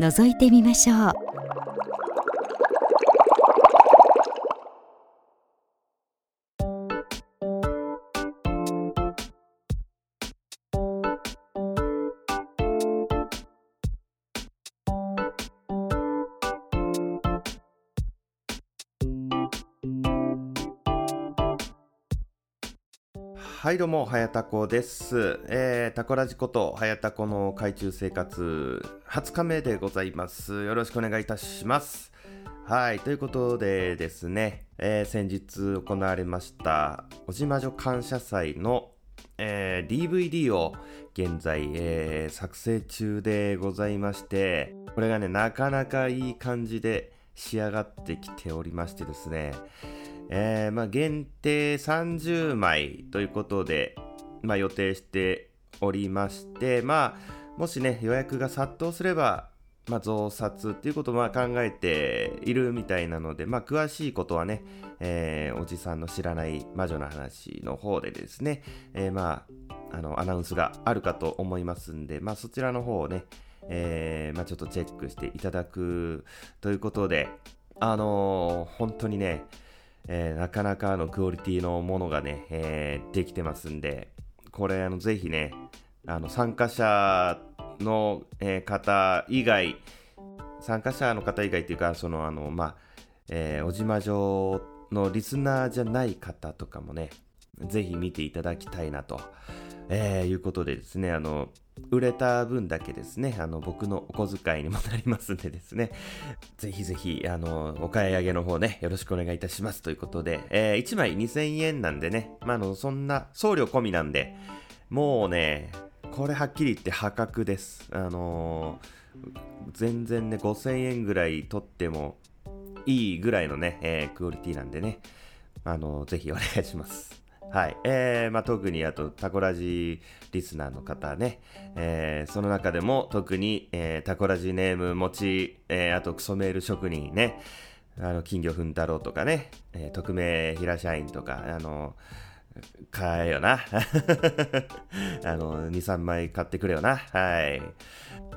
覗いてみましょうはいどうも、はやたこです。えー、タコラジことはやたこの海中生活20日目でございます。よろしくお願いいたします。はい、ということでですね、えー、先日行われましたおじまじょ感謝祭の、えー、DVD を現在、えー、作成中でございまして、これがね、なかなかいい感じで仕上がってきておりましてですね、えー、まあ、限定30枚ということで、まあ、予定しておりまして、まあ、もしね、予約が殺到すれば、まあ、増刷っていうことをまあ考えているみたいなので、まあ、詳しいことはね、えー、おじさんの知らない魔女の話の方でですね、えー、まあ、あの、アナウンスがあるかと思いますんで、まあ、そちらの方をね、えー、まあ、ちょっとチェックしていただくということで、あのー、本当にね、えー、なかなかのクオリティのものがね、えー、できてますんで、これ、あの、ぜひね、あの、参加者の、方以外、参加者の方以外っていうか、その、あの、まあ、えー、おじま城のリスナーじゃない方とかもね、ぜひ見ていただきたいなと、えー、いうことでですね、あの、売れた分だけですね、あの、僕のお小遣いにもなりますんでですね、ぜひぜひ、あの、お買い上げの方ね、よろしくお願いいたしますということで、えー、1枚2000円なんでね、ま、あの、そんな、送料込みなんで、もうね、これはっきり言って破格です。あのー、全然ね、5000円ぐらい取ってもいいぐらいのね、えー、クオリティなんでね、あのー、ぜひお願いします。はい。えー、まあ、特にあと、タコラジリスナーの方ね、えー、その中でも特に、えー、タコラジネーム持ち、えー、あとクソメール職人ね、あの、金魚ふん太郎とかね、えー、匿名平社員とか、あの、買えよな。あの、2、3枚買ってくれよな。はい。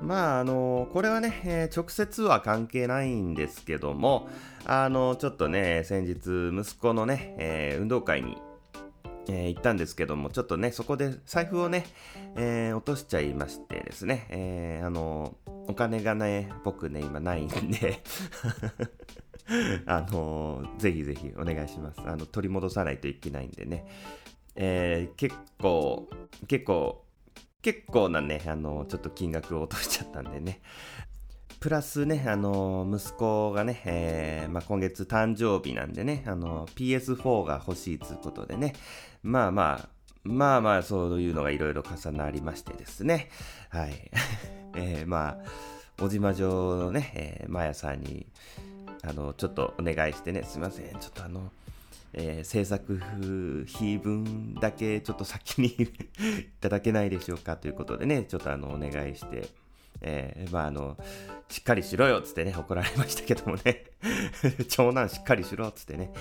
まあ、あの、これはね、えー、直接は関係ないんですけども、あの、ちょっとね、先日、息子のね、えー、運動会にえー、行ったんですけども、ちょっとね、そこで財布をね、え、落としちゃいましてですね、え、あの、お金がね、僕ね、今ないんで あのぜひぜひお願いします。あの、取り戻さないといけないんでね、えー、結構、結構、結構なね、あの、ちょっと金額を落としちゃったんでね、プラスね、あの息子がね、えー、まあ、今月誕生日なんでね、あの PS4 が欲しいということでね、まあまあ、まあまあ、そういうのがいろいろ重なりましてですね、はい。えー、まあ、小島城のね、えー、マヤさんに、あの、ちょっとお願いしてね、すいません、ちょっとあの、えー、制作費分だけちょっと先に いただけないでしょうかということでね、ちょっとあの、お願いして、えー、まああの、しっかりしろよっつってね、怒られましたけどもね。長男しっかりしろっつってね。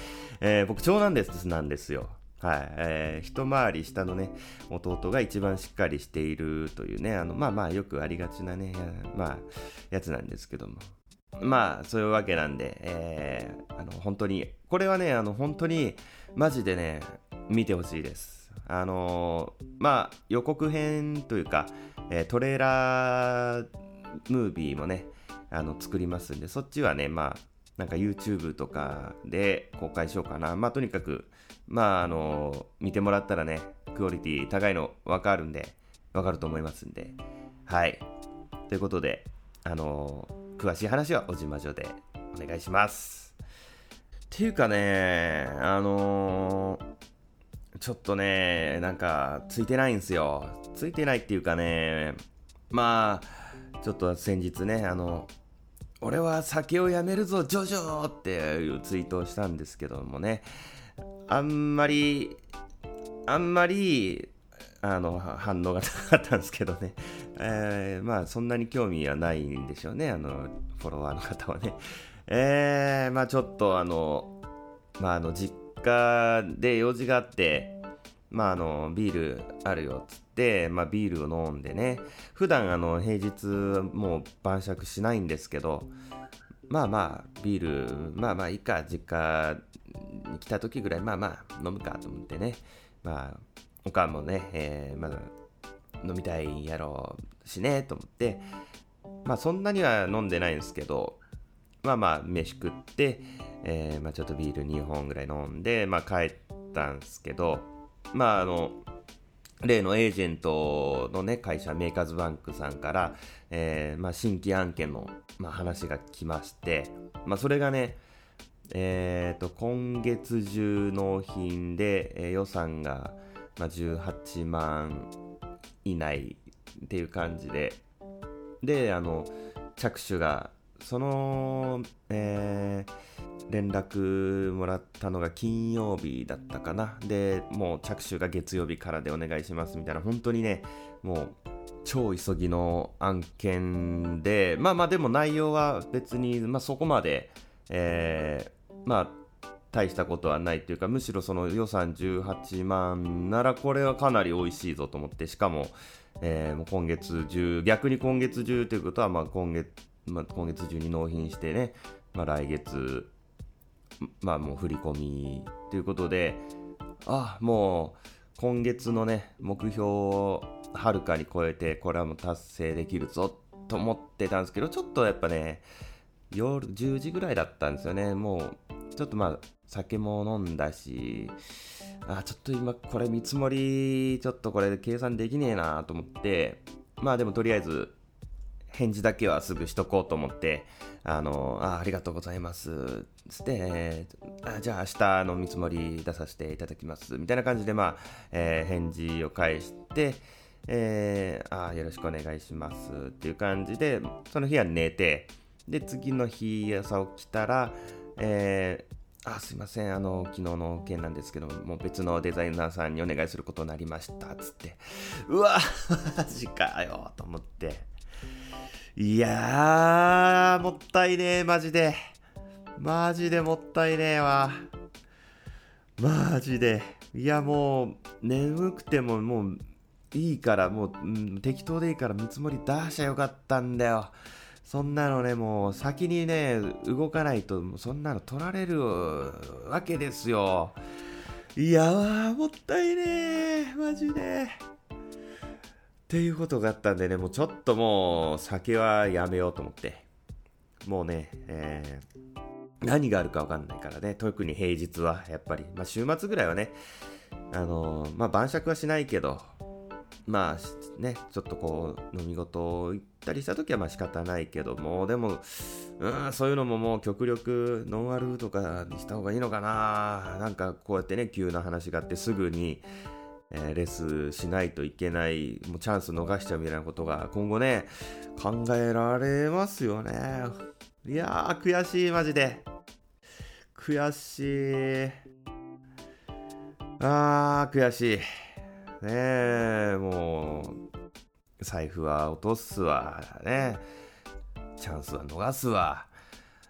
えー、僕長男ですなんですよ。はい。えー、一回り下のね、弟が一番しっかりしているというね、あの、まあまあよくありがちなね、まあ、やつなんですけども。まあ、そういうわけなんで、えー、あの、本当に、これはね、あの、本当に、マジでね、見てほしいです。あのー、まあ、予告編というか、えー、トレーラームービーもね、あの、作りますんで、そっちはね、まあ、なんか YouTube とかで公開しようかな。まあ、とにかく、まあ、あの、見てもらったらね、クオリティ高いの分かるんで、分かると思いますんで。はい。ということで、あの、詳しい話はおじまじょでお願いします。っていうかね、あのちょっとね、なんか、ついてないんすよ。ついてないっていうかね、まあ、ちょっと先日ね、あの、俺は酒をやめるぞ、ジョジョっていうツイートをしたんですけどもね、あんまり、あんまり、あの、反応がなかったんですけどね。えー、まあ、そんなに興味はないんでしょうね、あの、フォロワーの方はね。えー、まあちょっとあの、まああの、実家で用事があって、まああの、ビールあるよっつって、まあビールを飲んでね、普段あの、平日もう晩酌しないんですけど、まあまあ、ビール、まあまあいいか、実家に来た時ぐらい、まあまあ飲むかと思ってね、まあ、おかんもね、えー、まだ飲みたいやろうしね、と思って、まあそんなには飲んでないんですけど、まあまあ飯食って、えー、まあちょっとビール2本ぐらい飲んで、まあ帰ったんですけど、まああの、例のエージェントのね、会社、メーカーズバンクさんから、えー、まあ新規案件の、まあ、話が来まして、まあそれがね、えっ、ー、と、今月中納品で、えー、予算が、まあ、18万以内っていう感じで、で、あの、着手がその、えー、連絡もらったのが金曜日だったかな。で、もう着手が月曜日からでお願いしますみたいな、本当にね、もう超急ぎの案件で、まあまあでも内容は別に、まあそこまで、えー、まあ大したことはないというか、むしろその予算18万ならこれはかなり美味しいぞと思って、しかも、えー、今月中、逆に今月中ということは、まあ今月、まあ、今月中に納品してね、まあ、来月、まあもう振り込みということで、あ、もう今月のね、目標をはるかに超えて、これはもう達成できるぞと思ってたんですけど、ちょっとやっぱね、夜10時ぐらいだったんですよね。もう、ちょっとまあ、酒も飲んだし、あ、ちょっと今これ見積もり、ちょっとこれ計算できねえなと思って、まあでもとりあえず返事だけはすぐしとこうと思って、あの、あありがとうございます。つって、あじゃあ明日の見積もり出させていただきます。みたいな感じで、まあ、えー、返事を返して、えー、あよろしくお願いしますっていう感じで、その日は寝て、で、次の日朝起きたら、えー、あ、すいません、あの、昨日の件なんですけどもう、別のデザイナーさんにお願いすることになりました、つって、うわ、マジかよ、と思って、いやー、もったいねえ、マジで。マジでもったいねえわ。マジで。いや、もう、眠くてももう、いいから、もう、うん、適当でいいから見積もり出しゃよかったんだよ。そんなのね、もう先にね、動かないと、そんなの取られるわけですよ。いやー、もったいねえ、マジで。っていうことがあったんでね、もうちょっともう酒はやめようと思って。もうね、えー、何があるかわかんないからね、特に平日はやっぱり、まあ週末ぐらいはね、あのー、まあ晩酌はしないけど、まあね、ちょっとこう飲み事行ったりした時はまあ仕方ないけども、でも、うん、そういうのももう極力ノンアルとかにした方がいいのかななんかこうやってね、急な話があってすぐに、えー、レスしないといけない、もうチャンス逃しちゃうみたいなことが今後ね、考えられますよね。いやー、悔しい、マジで。悔しい。あー、悔しい。ねえ、もう、財布は落とすわ、ね。チャンスは逃すわ。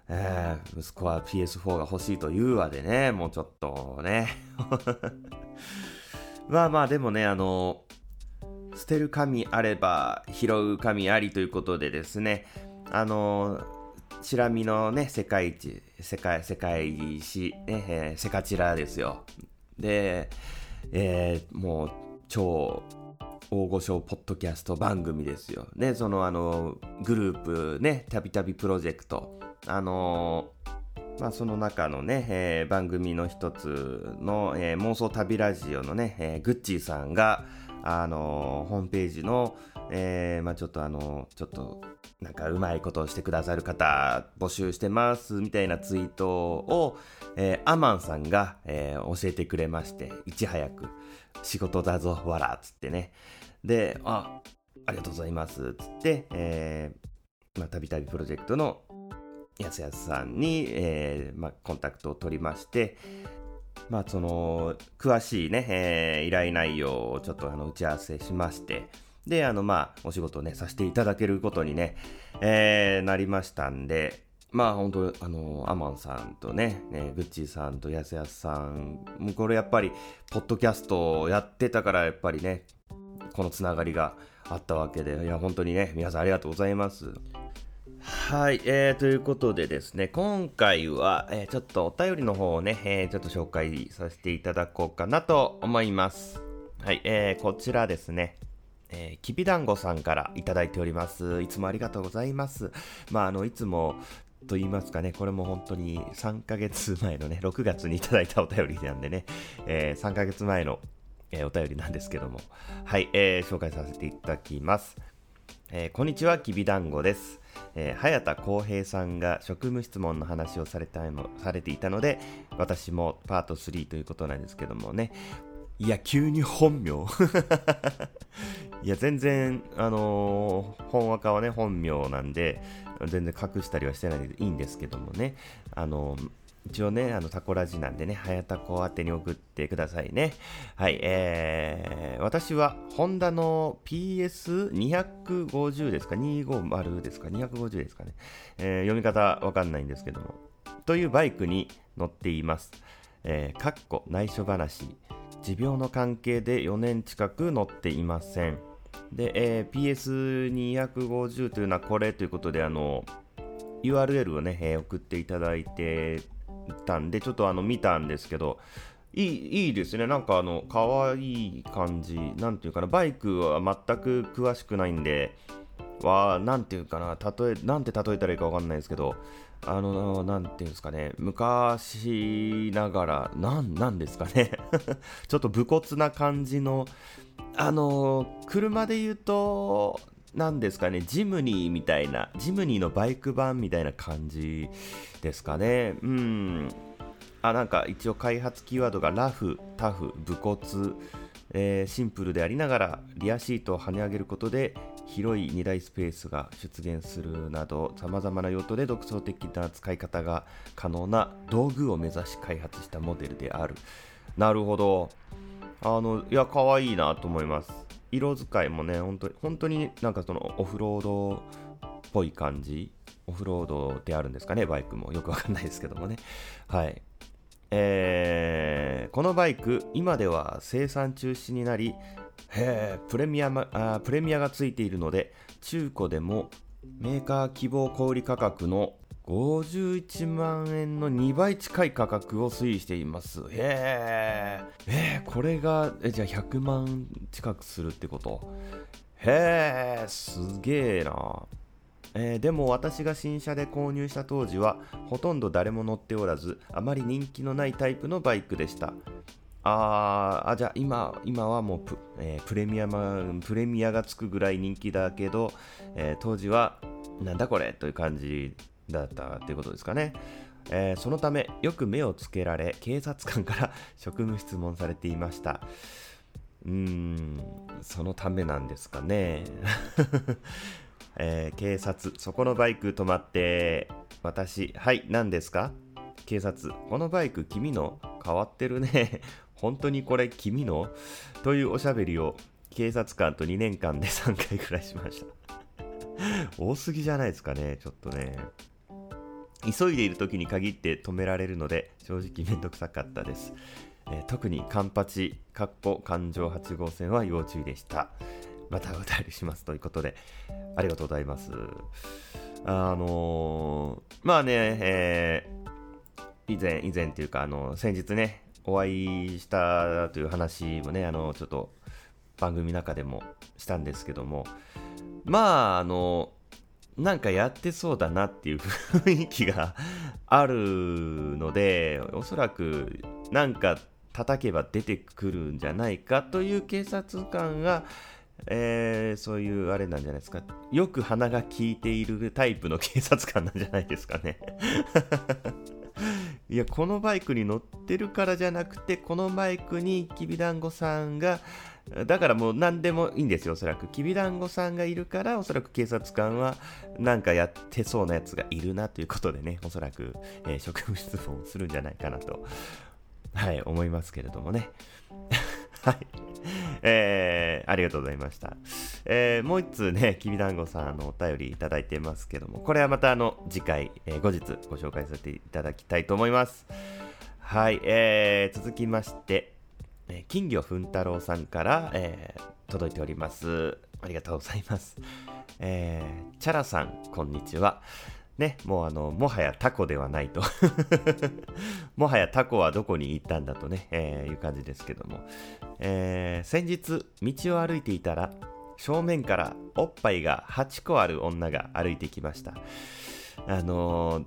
えー、息子は PS4 が欲しいと言うわでね、もうちょっとね。まあまあでもね、あの、捨てる神あれば拾う神ありということでですね、あの、チラ見のね、世界一、世界、世界史、ね、えー、セカチラですよ。で、えー、もう、超大御所ポッドキャスト番組ですよ。ね、そのあの、グループね、たびたびプロジェクト。あのまあ、その中のね、えー、番組の一つの、えー、妄想旅ラジオのね、えー、グッチーさんが、あのホームページの、えまあ、ちょっとあのちょっとなんかうまいことをしてくださる方募集してますみたいなツイートを、えアマンさんが、え教えてくれまして、いち早く仕事だぞ、わらつってね。で、あ、ありがとうございます、つって、えー、まあ、たびたびプロジェクトのやすやすさんに、えーまあ、コンタクトを取りまして、まあ、その詳しいね、えー、依頼内容をちょっとあの打ち合わせしましてであのまあお仕事をねさせていただけることにね、えー、なりましたんでまあ本当あのアマンさんとねねグッチーさんとやすやすさんもうこれやっぱりポッドキャストをやってたからやっぱりねこのつながりがあったわけでいや本当にね皆さんありがとうございますはい、えー、ということでですね、今回は、えー、ちょっとお便りの方をね、えー、ちょっと紹介させていただこうかなと思います。はい、えー、こちらですね、えー、きびだんごさんからいただいております。いつもありがとうございます。まあ、あの、いつも、と言いますかね、これも本当に3ヶ月前のね、6月にいただいたお便りなんでね、えー、3ヶ月前の、えー、お便りなんですけども、はい、えー、紹介させていただきます。えー、こんにちは、きびだんごです。えー、早田浩平さんが職務質問の話をされたされていたので、私もパート3ということなんですけどもね、いや、急に本名？いや、全然、あのー、本若はね、本名なんで、全然隠したりはしてないでいいんですけどもね、あの、一応ね、あの、タコラジなんでね、早田子宛てに送ってくださいね。はい、えー、私は、ホンダの PS250 ですか ?250 ですか ?250 ですかね。えー、読み方わかんないんですけども。というバイクに乗っています。えー、かっこ内緒話。持病の関係で4年近く乗っていません。で、えー、PS250 というのはこれということで、あの、URL をね、えー、送っていただいてたんで、ちょっとあの見たんですけど、いいいいですね。なんかあの、可愛い感じ。なんていうかな、バイクは全く詳しくないんで、は、なんていうかな、例え、なんて例えたらいいかわかんないですけど、あの、なんていうんですかね、昔ながら、なん、なんですかね。ちょっと武骨な感じの、あの、車で言うと、なんですかね、ジムニーみたいな、ジムニーのバイク版みたいな感じですかね。うん。あ、なんか一応開発キーワードがラフ、タフ、武骨、えー、シンプルでありながらリアシートを跳ね上げることで広い荷台スペースが出現するなどさまざまな用途で独創的な使い方が可能な道具を目指し開発したモデルである。なるほど。あのいや可愛いなと思います。色使いもね本当に本当になんかそのオフロードっぽい感じ。オフロードであるんですかねバイクも。よくわかんないですけどもね。はい。えー、このバイク、今では生産中止になり、プレミアあプレミアがついているので、中古でもメーカー希望小売価格の51万円の2倍近い価格を推移しています。へえ、これが、え、じゃあ100万近くするってこと？へえ、すげえな。えー、でも私が新車で購入した当時はほとんど誰も乗っておらずあまり人気のないタイプのバイクでしたああじゃあ今今はもうプ,、えー、プレミアムプレミアがつくぐらい人気だけど、えー、当時はなんだこれという感じだったということですかね、えー、そのためよく目をつけられ警察官から 職務質問されていました。うーんそのためなんですかね。えー、警察、そこのバイク止まって、私、はい、何ですか？警察、このバイク君の変わってるね。本当にこれ君の？というおしゃべりを警察官と2年間で3回くらいしました。多すぎじゃないですかね、ちょっとね。急いでいる時に限って止められるので、正直めんどくさかったです。えー、特にカンパチ、かっこ環状8号線は要注意でした。またお便りしますということで、ありがとうございます。あのー、まあね、えー、以前、以前っていうか、あの、先日ね、お会いしたという話もね、あの、ちょっと番組の中でもしたんですけども、まあ、あの、なんかやってそうだなっていう雰囲気があるので、おそらくなんか叩けば出てくるんじゃないかという警察官が、えー、そういうあれなんじゃないですか。よく鼻が利いているタイプの警察官なんじゃないですかね。いや、このバイクに乗ってるからじゃなくて、このバイクにきびだんごさんがだからもう何でもいいんですよ、おそらく。きびだんごさんがいるから、おそらく警察官はなんかやってそうなやつがいるなということでね、おそらく、えー、職務質問するんじゃないかなと、はい、思いますけれどもね。はい。えー、ありがとうございました。えー、もう一通ね、きびだんごさんのお便りいただいてますけども、これはまたあの、次回、えー、後日ご紹介させていただきたいと思います。はい、えー、続きまして、え金魚ふん太郎さんから、えー、届いております。ありがとうございます。えー、チャラさん、こんにちは。ね、もうあの、もはやタコではないと もはやタコはどこに行ったんだとね、えー、いう感じですけども。えー、先日、道を歩いていたら、正面からおっぱいが8個ある女が歩いてきました。あのー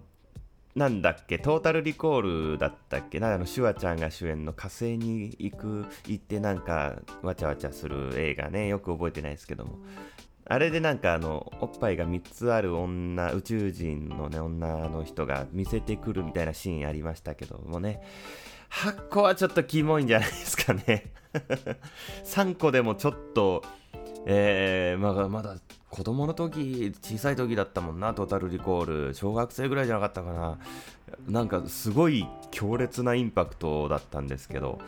なんだっけ、トータルリコールだったっけな、あの、シュワちゃんが主演の火星に行く、行ってなんか、わちゃわちゃする映画ね、よく覚えてないですけども。あれでなんかあの、おっぱいが3つある女、宇宙人のね、女の人が見せてくるみたいなシーンありましたけどもね。8個はちょっとキモいんじゃないですかね。3個でもちょっと、えー、まだまだ子供の時、小さい時だったもんな、トータルリコール。小学生ぐらいじゃなかったかな。なんかすごい強烈なインパクトだったんですけど、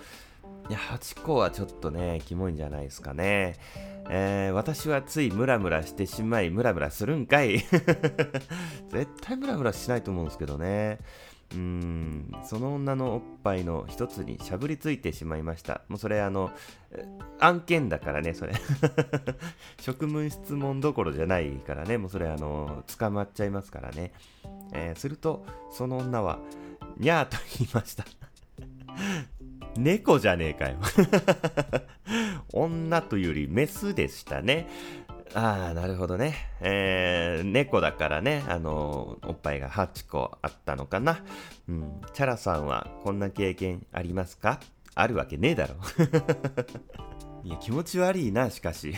いや、8個はちょっとね、キモいんじゃないですかね。えー、私はついムラムラしてしまい、ムラムラするんかい。絶対ムラムラしないと思うんですけどね。うーん、その女のおっぱいの一つにしゃぶりついてしまいました。もうそれあの、案件だからね、それ。職務質問どころじゃないからね、もうそれあの、捕まっちゃいますからね。えー、すると、その女は、にゃーと言いました。猫じゃねえかよ。女というよりメスでしたね。ああ、なるほどね。えー、猫だからね、あのおっぱいが8個あったのかな。うん。チャラさんはこんな経験ありますか？あるわけねえだろ。いや、気持ち悪いな、しかし。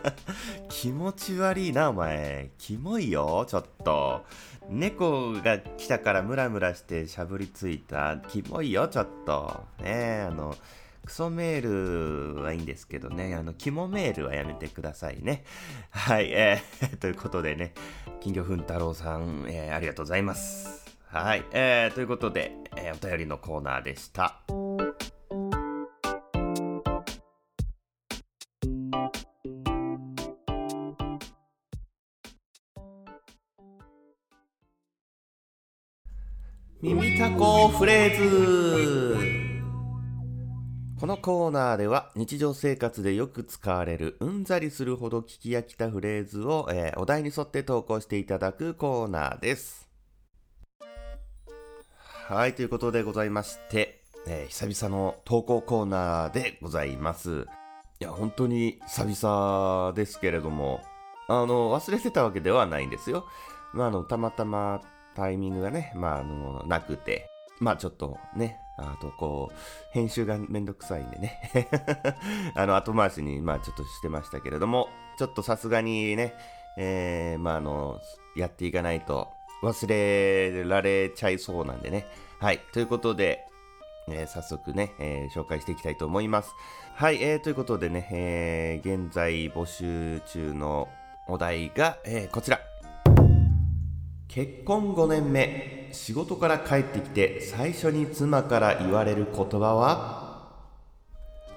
気持ち悪いな、お前。キモいよ、ちょっと。猫が来たからムラムラしてしゃぶりついた。キモいよ、ちょっと。ねえ、あの、クソメールはいいんですけどね、あの、肝メールはやめてくださいね。はい、えー、ということでね、金魚ふん太郎さん、えー、ありがとうございます。はい、えー、ということで、えー、お便りのコーナーでした。耳たこフレーズこのコーナーでは日常生活でよく使われるうんざりするほど聞き飽きたフレーズを、えー、お題に沿って投稿していただくコーナーです。はい、ということでございまして、えー、久々の投稿コーナーでございます。いや、本当に久々ですけれども、あの、忘れてたわけではないんですよ。まあ、あの、たまたまタイミングがね、まあ、あの、なくて、まあ、ちょっとね、あと、こう、編集がめんどくさいんでね あの、後回しに、まあ、ちょっとしてましたけれども、ちょっとさすがにね、えー、まあ、あの、やっていかないと忘れられちゃいそうなんでね。はい。ということで、えー、早速ね、えー、紹介していきたいと思います。はい。えー、ということでね、えー、現在募集中のお題が、えー、こちら。結婚5年目仕事から帰ってきて最初に妻から言われる言葉は？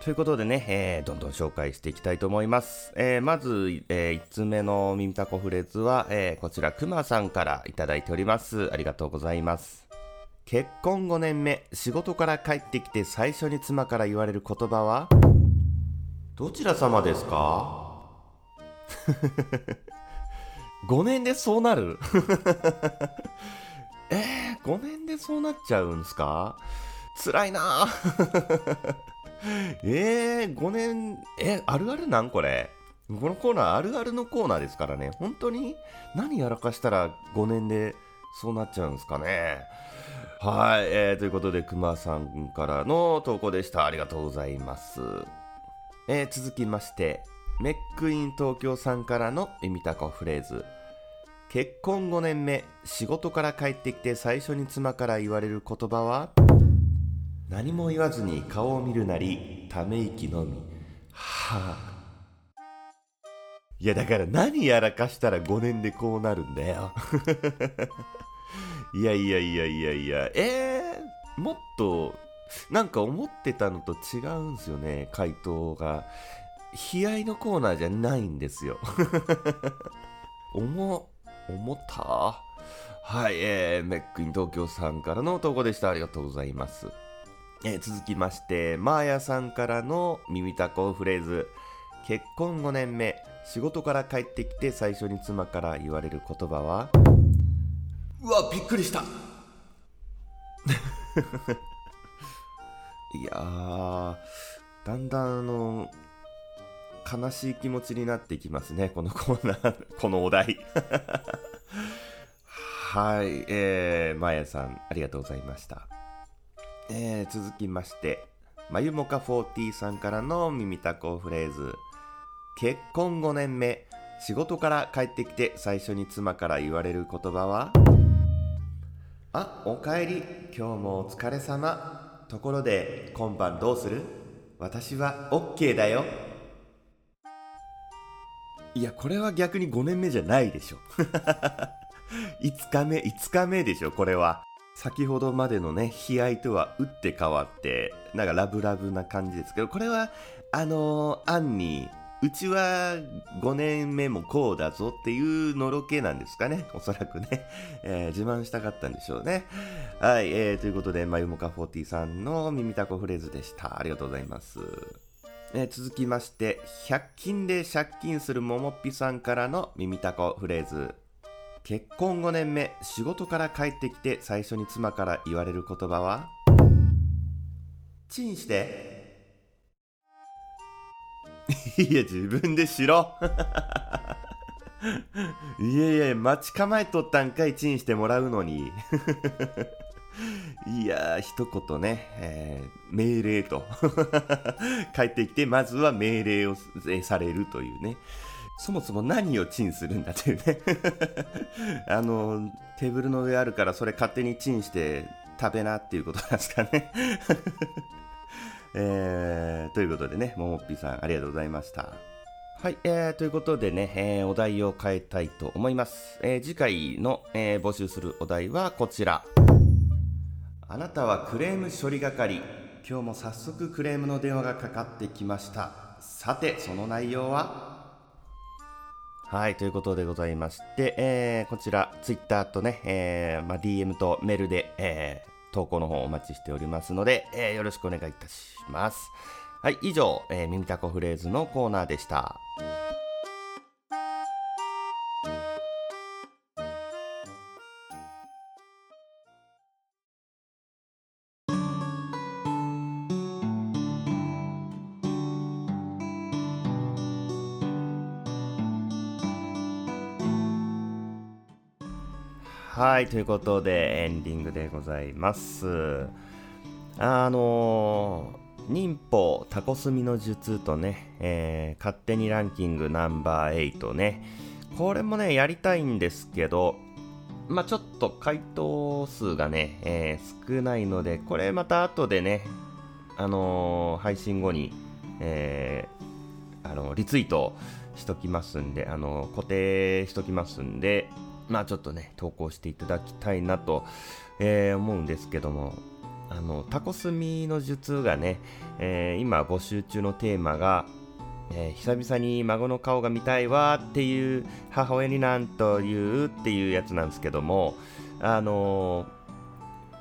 ということでね、えー、どんどん紹介していきたいと思います。えー、まず、えー、1つ目の耳たこフレーズは、えー、こちら、くまさんからいただいております。ありがとうございます。結婚5年目、仕事から帰ってきて最初に妻から言われる言葉は？どちら様ですか？5年でそうなる？えー、5年でそうなっちゃうんすか？辛いな えー、5年、え、あるあるなんこれ？このコーナーあるあるのコーナーですからね。本当に？何やらかしたら5年でそうなっちゃうんすかね？はい、えー、ということで、くまさんからの投稿でした。ありがとうございます。えー、続きまして、メックイン東京さんからのイミタコフレーズ。結婚5年目、仕事から帰ってきて最初に妻から言われる言葉は？何も言わずに顔を見るなり、ため息のみ。はあ。いやだから何やらかしたら5年でこうなるんだよ。いやいやいやいやいや。えー、もっとなんか思ってたのと違うんすよね回答が。悲哀のコーナーじゃないんですよ。思 思った？はい、えー、メックイン東京さんからの投稿でした。ありがとうございます。えー、続きまして、マーヤさんからの耳たこフレーズ。結婚5年目、仕事から帰ってきて最初に妻から言われる言葉は？うわ、びっくりした いやー、だんだんあの、悲しい気持ちになってきますね、このコーナー、このお題。はい、えー、まやさん、ありがとうございました。えー、続きまして、まゆもか40さんからの耳たこフレーズ。結婚5年目、仕事から帰ってきて最初に妻から言われる言葉は？あ、おかえり、今日もお疲れ様。ところで、今晩どうする？私は OK だよ。いや、これは逆に5年目じゃないでしょ。5日目、5日目でしょ、これは。先ほどまでのね、悲哀とは打って変わって、なんかラブラブな感じですけど、これは、あのー、案に、うちは5年目もこうだぞっていうのろけなんですかね。おそらくね。えー、自慢したかったんでしょうね。はい、えー、ということで、まゆもか40さんの耳たこフレーズでした。ありがとうございます。えー、続きまして、100均で借金するももっぴさんからの耳たこフレーズ。結婚5年目、仕事から帰ってきて最初に妻から言われる言葉は？チンしていや、自分でしろいやいや、待ち構えとったんかい、チンしてもらうのに。いやー、一言ね、えー、命令と。帰ってきて、まずは命令をされるというね。そもそも何をチンするんだというね あの、テーブルの上あるからそれ勝手にチンして食べなっていうことなんですかねえー、ということでね、ももっぴさんありがとうございました。はい、えー、ということでね、えー、お題を変えたいと思います。えー、次回の、えー、募集するお題はこちら。あなたはクレーム処理係。今日も早速クレームの電話がかかってきました。さて、その内容は？はい、ということでございまして、えー、こちら、ツイッターとね、えー、まあ、DM とメールで、えー、投稿の方お待ちしておりますので、え、よろしくお願いいたします。はい、以上、えー、耳たこフレーズのコーナーでした。はい、ということでエンディングでございます。あのー、忍法タコスミの術とね、えー、勝手にランキングナンバー8ね、これもね、やりたいんですけど、まあちょっと回答数がね、えー、少ないので、これまた後でね、あのー、配信後に、えー、あのリツイートしときますんで、あの固定しときますんで、まあちょっとね、投稿していただきたいなと、えー、思うんですけども、あの、タコスミの術がね、えー、今募集中のテーマが、えー、久々に孫の顔が見たいわっていう母親になんと言うっていうやつなんですけども、あの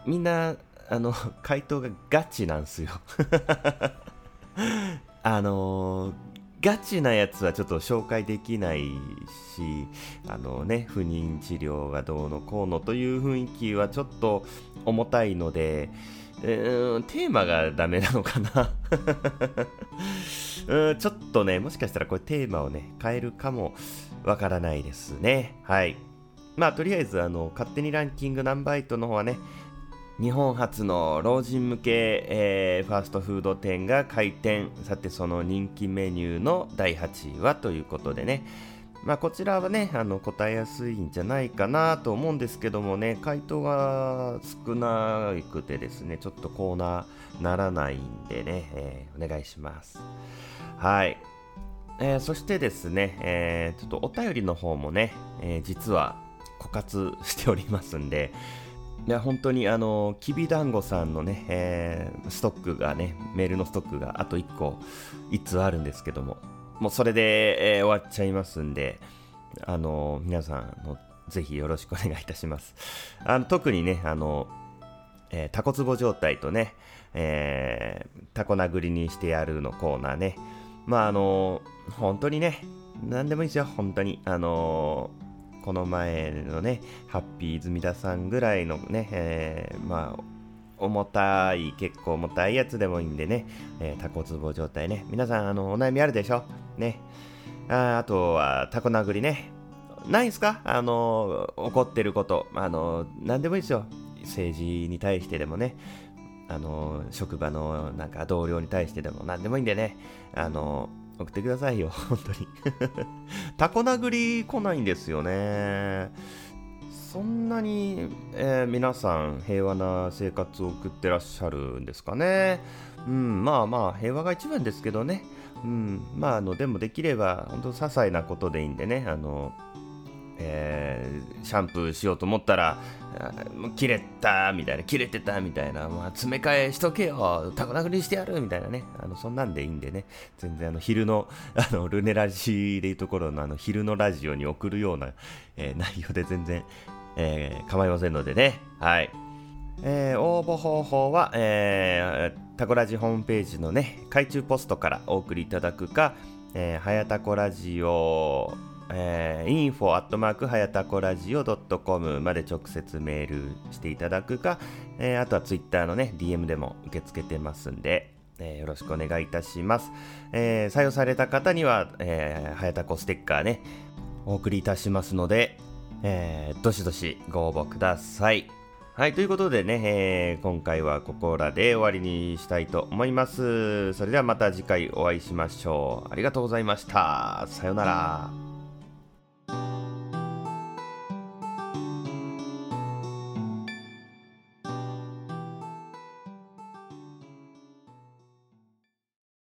ー、みんな、あの、回答がガチなんですよ。あのーガチなやつはちょっと紹介できないし、あのね、不妊治療がどうのこうのという雰囲気はちょっと重たいので、えー、テーマがダメなのかな うん、ちょっとね、もしかしたらこれテーマをね、変えるかもわからないですね。はい。まあ、とりあえず、あの、勝手にランキングナンバー8の方はね、日本初の老人向け、えー、ファーストフード店が開店。さてその人気メニューの第8位はということでね。まあ、こちらはねあの答えやすいんじゃないかなと思うんですけどもね。回答が少なくてですねちょっとコーナーならないんでね、えー、お願いします。はい。えーそしてですね、えーちょっとお便りの方もね、えー実は枯渇しておりますんで、いや本当にあのきびだんごさんのね、えーストックがねメールのストックがあと1個1通あるんですけどももうそれで、えー終わっちゃいますんであの皆さんのぜひよろしくお願いいたします。あの特にねあの、タコツボ状態とね、えータコ殴りにしてやるのコーナーね。まああの本当にね何でもいいですよ本当に。あのこの前のね、ハッピー泉田さんぐらいのね、えーまあ、重たい、結構重たいやつでもいいんでね、えータコツボ状態ね。皆さん、あの、お悩みあるでしょ？ね。ああとは、タコ殴りね。ないんすか？あの、怒ってること。あの、なんでもいいですよ。政治に対してでもね。あの、職場のなんか同僚に対してでも何でもいいんでね。あの、送ってくださいよ。本当に。タコ殴り来ないんですよね。そんなに、えー皆さん平和な生活を送ってらっしゃるんですかね。うん、まあまあ平和が一番ですけどね。うん、まああのでもできれば本当些細なことでいいんでね。あのえーシャンプーしようと思ったら、あもう切れたみたいな、切れてたみたいな、まあ、詰め替えしとけよ、タコ殴りしてやるみたいなね、あのそんなんでいいんでね、全然あの昼の あのルネラジでいうところのあの昼のラジオに送るような、えー内容で全然、えー構いませんのでね、はい。えー応募方法は、えータコラジホームページのね、海中ポストからお送りいただくか、えー、はやたこラジオ、えー、info アットマークはやたこラジオ .com まで直接メールしていただくか、えーあとはツイッターのね、DM でも受け付けてますんで、えーよろしくお願いいたします。えー採用された方には、えーはやたこステッカーね、お送りいたしますので、えーどしどしご応募ください。はい、ということでね、えー今回はここらで終わりにしたいと思います。それではまた次回お会いしましょう。ありがとうございました。さようなら。